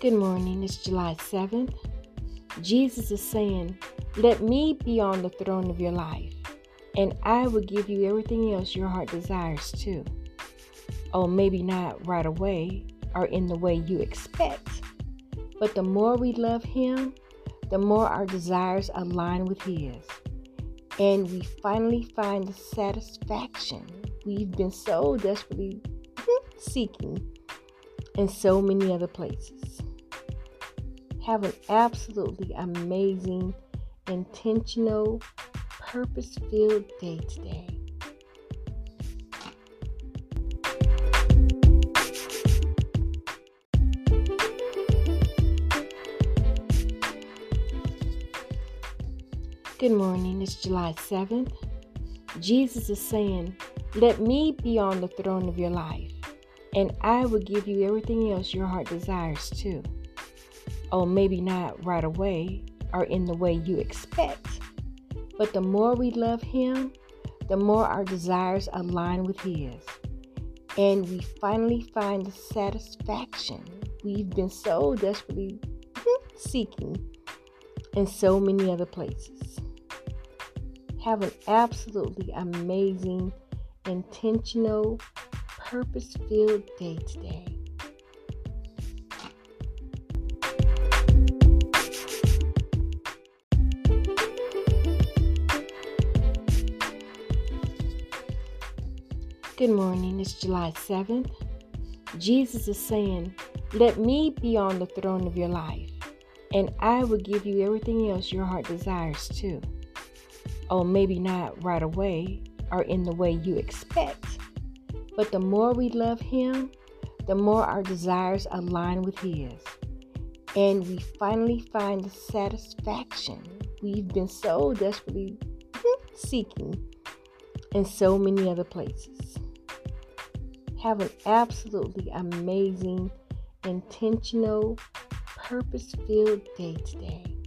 Good morning. It's July 7th. Jesus is saying, Let me be on the throne of your life, and I will give you everything else your heart desires too. Oh, maybe not right away or in the way you expect, but the more we love Him, the more our desires align with His. And we finally find the satisfaction we've been so desperately seeking in so many other places. Have an absolutely amazing, intentional, purpose filled day today. Good morning. It's July 7th. Jesus is saying, Let me be on the throne of your life, and I will give you everything else your heart desires too. Oh, maybe not right away or in the way you expect, but the more we love Him, the more our desires align with His. And we finally find the satisfaction we've been so desperately hmm, seeking in so many other places. Have an absolutely amazing, intentional, purpose filled day today. Good morning. It's July 7th. Jesus is saying, Let me be on the throne of your life, and I will give you everything else your heart desires too oh, maybe not right away or in the way you expect. But the more we love Him, the more our desires align with His. And we finally find the satisfaction we've been so desperately seeking in so many other places. Have an absolutely amazing, intentional, purpose filled day today.